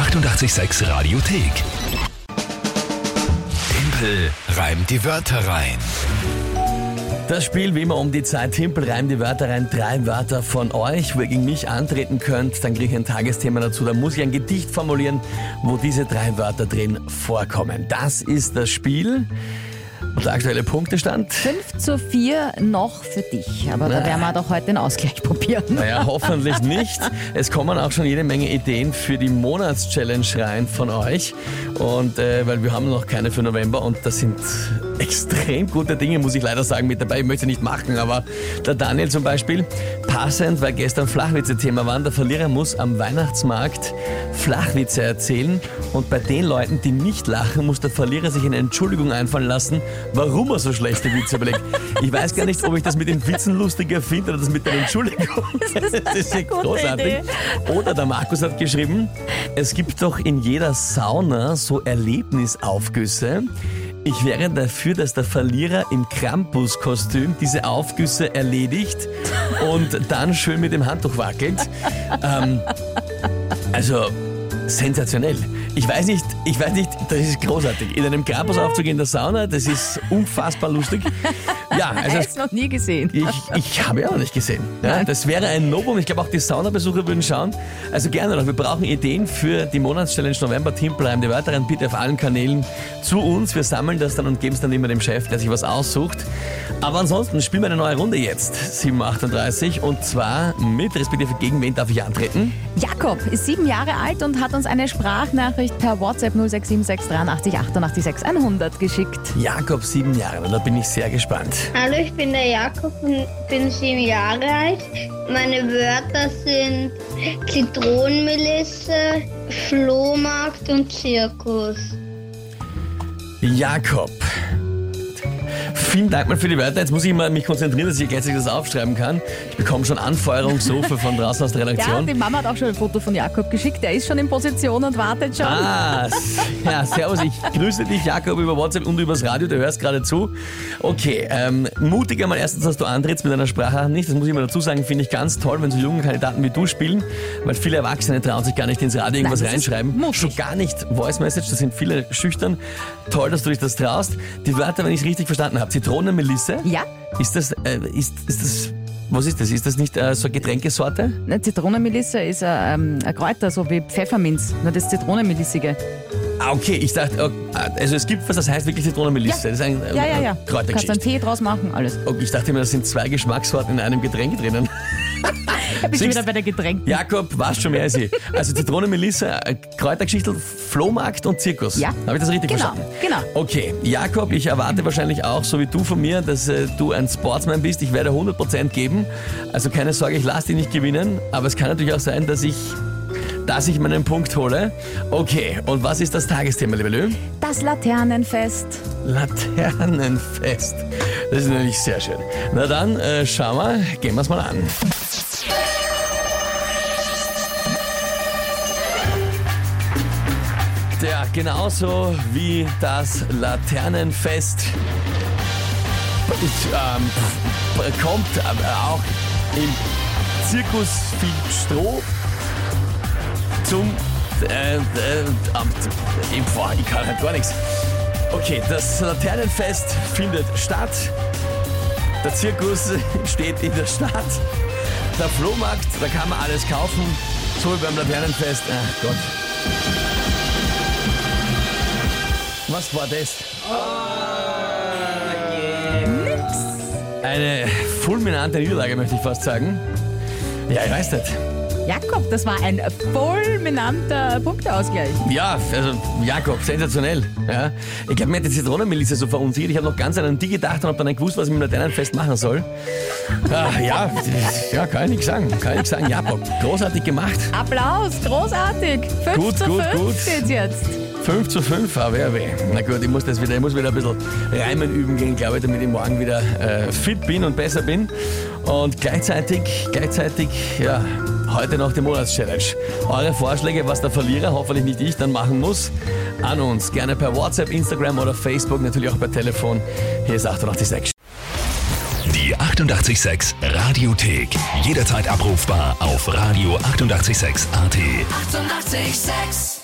886 Radiothek. Tempel reimt die Wörter rein. Das Spiel wie immer um die Zeit. Timpel reimt die Wörter rein. Drei Wörter von euch, wo ihr gegen mich antreten könnt. Dann kriege ich ein Tagesthema dazu. Da muss ich ein Gedicht formulieren, wo diese drei Wörter drin vorkommen. Das ist das Spiel. Und der aktuelle Punktestand? 5 zu 4 noch für dich. Aber da werden wir doch heute den Ausgleich probieren. Naja, hoffentlich nicht. Es kommen auch schon jede Menge Ideen für die Monatschallenge rein von euch. Und äh, weil wir haben noch keine für November und das sind extrem gute Dinge, muss ich leider sagen, mit dabei. Ich möchte nicht machen, aber der Daniel zum Beispiel, passend, weil gestern Flachwitze-Thema waren, der Verlierer muss am Weihnachtsmarkt Flachwitze erzählen und bei den Leuten, die nicht lachen, muss der Verlierer sich eine Entschuldigung einfallen lassen, warum er so schlechte Witze überlegt. Ich weiß gar nicht, ob ich das mit den Witzen lustiger finde oder das mit der Entschuldigung. Das ist gute großartig. Idee. Oder der Markus hat geschrieben, es gibt doch in jeder Sauna so Erlebnisaufgüsse. Ich wäre dafür, dass der Verlierer im Krampus-Kostüm diese Aufgüsse erledigt und dann schön mit dem Handtuch wackelt. Ähm, also sensationell. Ich weiß nicht, ich weiß nicht, das ist großartig. In einem Krampusaufzug in der Sauna, das ist unfassbar lustig. Ja, also ist noch nie gesehen. ich, ich habe ja auch nicht gesehen. Ja, das wäre ein Novum. Ich glaube, auch die Saunabesucher würden schauen. Also gerne noch. Wir brauchen Ideen für die Monatschallenge November Teambleiben. Die weiteren bitte auf allen Kanälen zu uns. Wir sammeln das dann und geben es dann immer dem Chef, der sich was aussucht. Aber ansonsten spielen wir eine neue Runde jetzt. 7.38 und zwar mit, respektive gegen wen darf ich antreten? Jakob ist sieben Jahre alt und hat uns eine Sprachnachricht per WhatsApp 0676 83 88 6 100 geschickt. Jakob, sieben Jahre. Da bin ich sehr gespannt. Hallo, ich bin der Jakob und bin sieben Jahre alt. Meine Wörter sind Zitronenmelisse, Flohmarkt und Zirkus. Jakob. Vielen Dank mal für die Wörter. Jetzt muss ich mal mich konzentrieren, dass ich gleichzeitig das aufschreiben kann. Ich bekomme schon Anfeuerungsrufe von draußen aus der Ja, Redaktion. die Mama hat auch schon ein Foto von Jakob geschickt. Der ist schon in Position und wartet schon. Ah, ja, servus. Ich grüße dich, Jakob, über WhatsApp und übers Radio. Du hörst gerade zu. Okay, ähm, mutiger mal erstens, dass du antrittst mit einer Sprache nicht. Das muss ich mal dazu sagen, finde ich ganz toll, wenn so junge Kandidaten wie du spielen, weil viele Erwachsene trauen sich gar nicht ins Radio irgendwas Nein, reinschreiben. mutig. Schon gar nicht Voice Message, da sind viele schüchtern. Toll, dass du dich das traust. Die Wörter, wenn ich es richtig verstanden habe, Zitronenmelisse. Ja, Ist das, äh, ist, ist das, was ist das? Ist das nicht äh, so eine Getränkesorte? eine Zitronenmelisse ist ein, ähm, ein Kräuter, so wie Pfefferminz. Nur das Zitronenmelissige. Ah, okay, ich dachte, oh, also es gibt was, das heißt wirklich Zitronenmelisse. Ja. Das ist ein äh, Ja, ja, ja. Kannst Kräutergeschichte. einen Tee draus machen, alles. Okay, ich dachte mir, das sind zwei Geschmackssorten in einem Getränk drinnen. Bist du Siehst- wieder bei der Getränken? Jakob, weißt schon mehr als ich. Also Zitronenmelisse, äh, Kräutergeschichte, Flohmarkt und Zirkus. Ja. Habe ich das richtig Genau, verstanden? genau. Okay, Jakob, ich erwarte wahrscheinlich auch, so wie du von mir, dass äh, du ein Sportsman bist. Ich werde 100% geben. Also keine Sorge, ich lasse dich nicht gewinnen. Aber es kann natürlich auch sein, dass ich, dass ich meinen Punkt hole. Okay, und was ist das Tagesthema, liebe Lö? Das Laternenfest. Laternenfest. Das ist natürlich sehr schön. Na dann, äh, schauen wir, gehen wir es mal an. Genauso wie das Laternenfest ähm, kommt äh, auch im Zirkus viel Stroh zum äh, äh, äh, boah, ich kann halt gar nichts. Okay, das Laternenfest findet statt. Der Zirkus steht in der Stadt. Der Flohmarkt, da kann man alles kaufen. So wie beim Laternenfest. Ach Gott. Was war das? Eine fulminante Niederlage, möchte ich fast sagen. Ja, ich weiß nicht. Jakob, das war ein fulminanter Punkteausgleich. Ja, also Jakob, sensationell. Ja. Ich glaube, mir hat die Zitronenmelisse so verunsichert. Ich habe noch ganz an die gedacht und habe dann nicht gewusst, was ich mit dem Laternenfest machen soll. Ah, ja, ja, kann ich nichts sagen. Kann ich nichts sagen. Jakob, großartig gemacht. Applaus, großartig. 5 Gut, zu gut, 5 gut. jetzt. 5 zu 5, aber ja weh. Na gut, ich muss das wieder, ich muss wieder ein bisschen Reimen üben gehen, glaube ich, damit ich morgen wieder äh, fit bin und besser bin. Und gleichzeitig, gleichzeitig, ja, heute noch die Monatschallenge. Eure Vorschläge, was der Verlierer, hoffentlich nicht ich, dann machen muss, an uns. Gerne per WhatsApp, Instagram oder Facebook, natürlich auch per Telefon. Hier ist 886. Die 886 Radiothek. Jederzeit abrufbar auf radio886.at. 886! 886